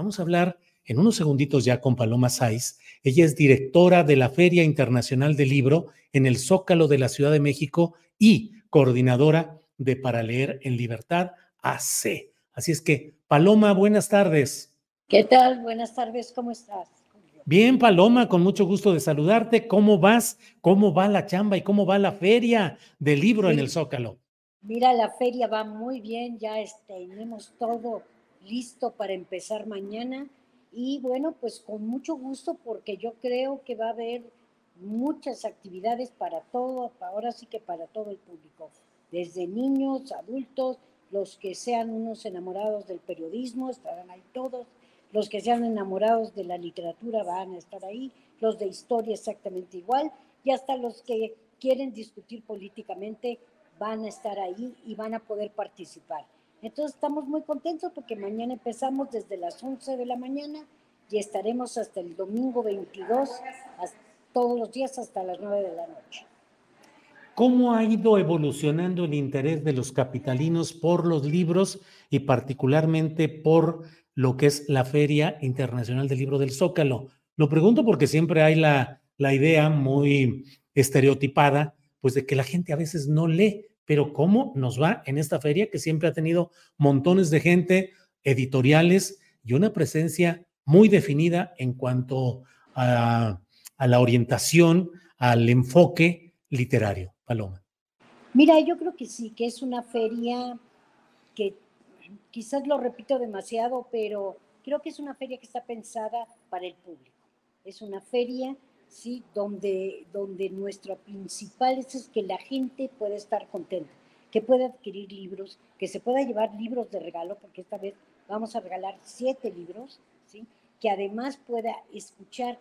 Vamos a hablar en unos segunditos ya con Paloma Saiz. Ella es directora de la Feria Internacional del Libro en el Zócalo de la Ciudad de México y coordinadora de Para Leer en Libertad AC. Así es que, Paloma, buenas tardes. ¿Qué tal? Buenas tardes, ¿cómo estás? Bien, Paloma, con mucho gusto de saludarte. ¿Cómo vas? ¿Cómo va la chamba y cómo va la feria del libro en el Zócalo? Mira, la feria va muy bien, ya tenemos todo listo para empezar mañana. Y bueno, pues con mucho gusto porque yo creo que va a haber muchas actividades para todo, ahora sí que para todo el público, desde niños, adultos, los que sean unos enamorados del periodismo, estarán ahí todos, los que sean enamorados de la literatura van a estar ahí, los de historia exactamente igual, y hasta los que quieren discutir políticamente van a estar ahí y van a poder participar. Entonces estamos muy contentos porque mañana empezamos desde las 11 de la mañana y estaremos hasta el domingo 22, todos los días hasta las 9 de la noche. ¿Cómo ha ido evolucionando el interés de los capitalinos por los libros y particularmente por lo que es la Feria Internacional del Libro del Zócalo? Lo pregunto porque siempre hay la, la idea muy estereotipada, pues de que la gente a veces no lee, pero ¿cómo nos va en esta feria que siempre ha tenido montones de gente, editoriales y una presencia muy definida en cuanto a, la orientación, al enfoque literario? Paloma. Mira, yo creo que sí, que es una feria que quizás lo repito demasiado, pero creo que es una feria que está pensada para el público. Es una feria, sí, donde, donde nuestro principal es, que la gente pueda estar contenta, que pueda adquirir libros, que se pueda llevar libros de regalo, porque esta vez vamos a regalar siete libros, sí, que además pueda escuchar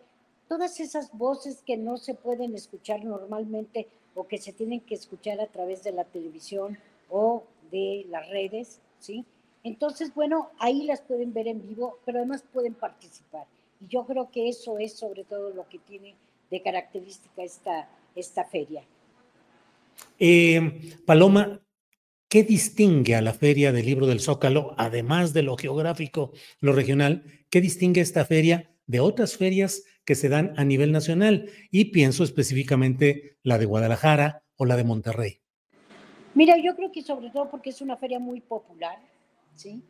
todas esas voces que no se pueden escuchar normalmente o que se tienen que escuchar a través de la televisión o de las redes, ¿sí? Entonces, bueno, ahí las pueden ver en vivo, pero además pueden participar. Y yo creo que eso es sobre todo lo que tiene de característica esta, esta feria. Eh, Paloma, ¿qué distingue a la Feria del Libro del Zócalo, además de lo geográfico, lo regional? ¿Qué distingue esta feria de otras ferias que se dan a nivel nacional y pienso específicamente la de Guadalajara o la de Monterrey. Mira, yo creo que sobre todo porque es una feria muy popular, ¿sí?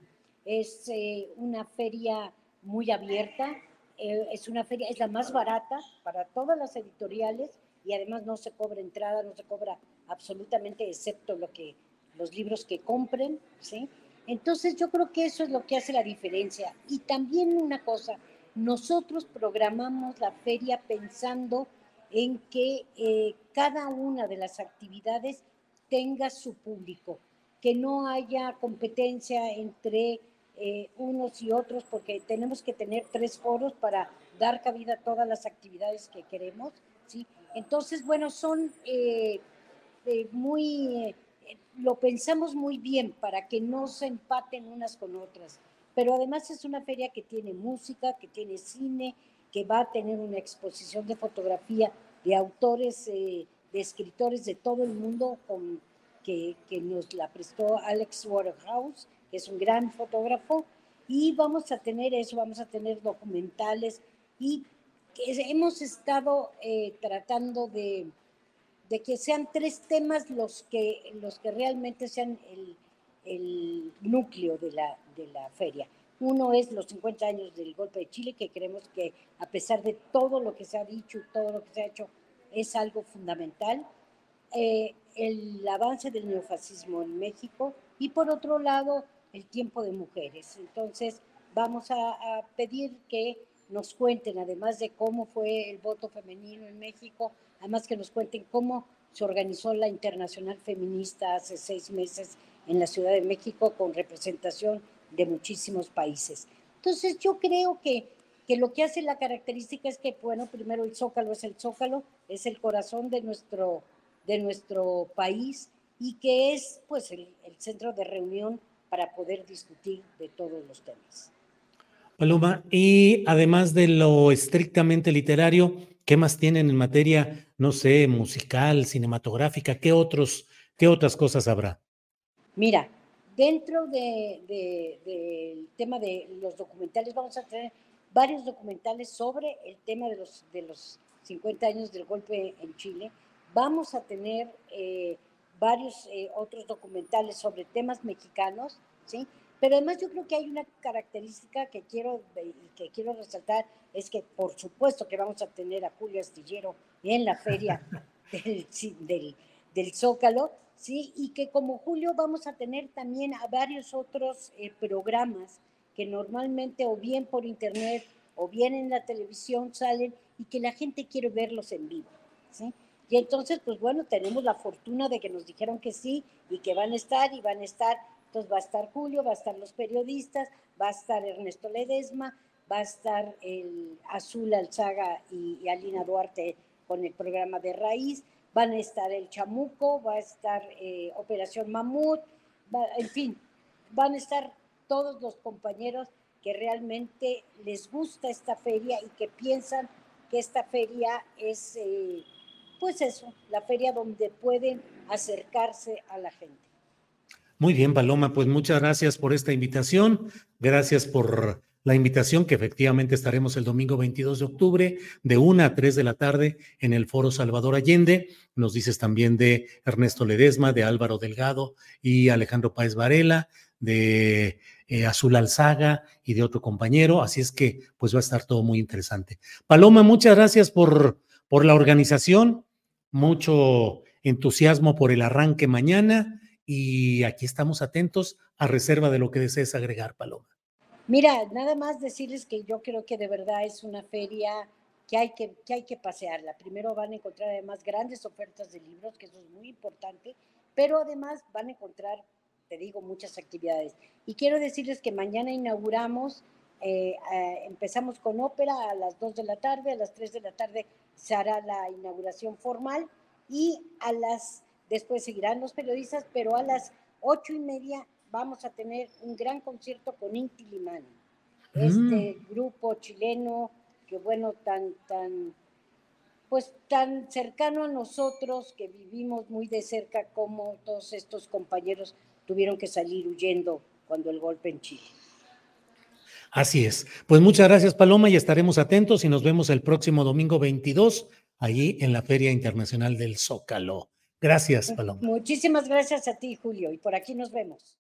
Es eh, una feria muy abierta, eh, es una feria, es la más barata para todas las editoriales y además no se cobra entrada, no se cobra absolutamente excepto lo que los libros que compren, ¿sí? Entonces yo creo que eso es lo que hace la diferencia. Y también una cosa, nosotros programamos la feria pensando en que eh, cada una de las actividades tenga su público, que no haya competencia entre eh, unos y otros, porque tenemos que tener tres foros para dar cabida a todas las actividades que queremos. ¿sí? Entonces, bueno, son eh, muy, lo pensamos muy bien para que no se empaten unas con otras pero además es una feria que tiene música, que tiene cine, que va a tener una exposición de fotografía de autores, eh, de escritores de todo el mundo, con, que, que, nos la prestó Alex Waterhouse, que es un gran fotógrafo, Y vamos a tener eso, vamos a tener documentales y hemos estado eh, tratando de, de, que sean tres temas los que, los que realmente sean el, el núcleo de la, de la feria. Uno es los 50 años del golpe de Chile, que creemos que a pesar de todo lo que se ha dicho y todo lo que se ha hecho, es algo fundamental. Eh, el avance del neofascismo en México y por otro lado el tiempo de mujeres. Entonces vamos a, a pedir que nos cuenten, además de cómo fue el voto femenino en México, además que nos cuenten cómo se organizó la Internacional Feminista hace seis meses en la Ciudad de México con representación de muchísimos países. Entonces yo creo que, que lo que hace la característica es que, bueno, primero el zócalo es el zócalo, es el corazón de nuestro, de nuestro país y que es pues el, el centro de reunión para poder discutir de todos los temas. Paloma, y además de lo estrictamente literario, ¿qué más tienen en materia, no sé, musical, cinematográfica? ¿Qué, otros, qué otras cosas habrá? Mira, dentro del de, de, tema de los documentales vamos a tener varios documentales sobre el tema de los, de los 50 años del golpe en Chile. Vamos a tener eh, varios eh, otros documentales sobre temas mexicanos, ¿sí? Pero además yo creo que hay una característica que quiero, que quiero resaltar, es que por supuesto que vamos a tener a Julio Astillero en la feria del, del, del Zócalo, ¿sí? Y que como Julio vamos a tener también a varios otros eh, programas que normalmente o bien por internet o bien en la televisión salen y que la gente quiere verlos en vivo, ¿sí? Y entonces, pues bueno, tenemos la fortuna de que nos dijeron que sí y que van a estar y van a estar. Entonces va a estar Julio, va a estar los periodistas, va a estar Ernesto Ledesma, va a estar el Azul Alzaga y, Alina Duarte con el programa de Raíz, van a estar el Chamuco, va a estar eh, Operación Mamut, en fin, van a estar todos los compañeros que realmente les gusta esta feria y que piensan que esta feria es, eh, pues eso, la feria donde pueden acercarse a la gente. Muy bien, Paloma, pues muchas gracias por esta invitación, gracias por la invitación que efectivamente estaremos el domingo 22 de octubre de 1 a 3 de la tarde en el Foro Salvador Allende. Nos dices también de Ernesto Ledesma, de Álvaro Delgado y Alejandro Páez Varela, de eh, Azul Alzaga y de otro compañero. Así es que pues va a estar todo muy interesante. Paloma, muchas gracias por, por la organización, mucho entusiasmo por el arranque mañana y aquí estamos atentos a reserva de lo que desees agregar, Paloma. Mira, nada más decirles que yo creo que de verdad es una feria que hay que, que hay que pasearla. Primero van a encontrar además grandes ofertas de libros, que eso es muy importante, pero además van a encontrar, te digo, muchas actividades. Y quiero decirles que mañana inauguramos, eh, eh, empezamos con ópera a las 2 de la tarde, a las 3 de la tarde se hará la inauguración formal y a las, después seguirán los periodistas, pero a las ocho y media vamos a tener un gran concierto con Inti Limani, mm. este grupo chileno que bueno, tan, tan, pues tan cercano a nosotros, que vivimos muy de cerca como todos estos compañeros tuvieron que salir huyendo cuando el golpe en Chile. Así es. Pues muchas gracias, Paloma, y estaremos atentos y nos vemos el próximo domingo 22, allí en la Feria Internacional del Zócalo. Gracias, Paloma. Muchísimas gracias a ti, Julio, y por aquí nos vemos.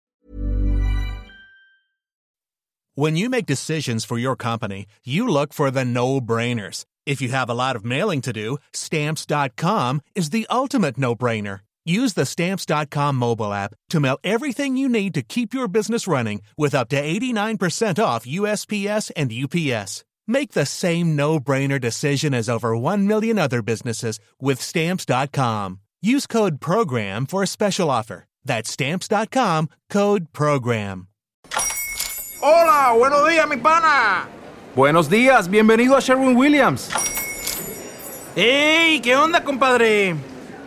When you make decisions for your company, you look for the no-brainers. If you have a lot of mailing to do, stamps.com is the ultimate no-brainer. Use the stamps.com mobile app to mail everything you need to keep your business running with up to 89% off USPS and UPS. Make the same no-brainer decision as over 1 million other businesses with stamps.com. Use code PROGRAM for a special offer. That's stamps.com, code PROGRAM. Hola, buenos días, mi pana. Buenos días, bienvenido a Sherwin Williams. ¡Ey! ¿Qué onda, compadre?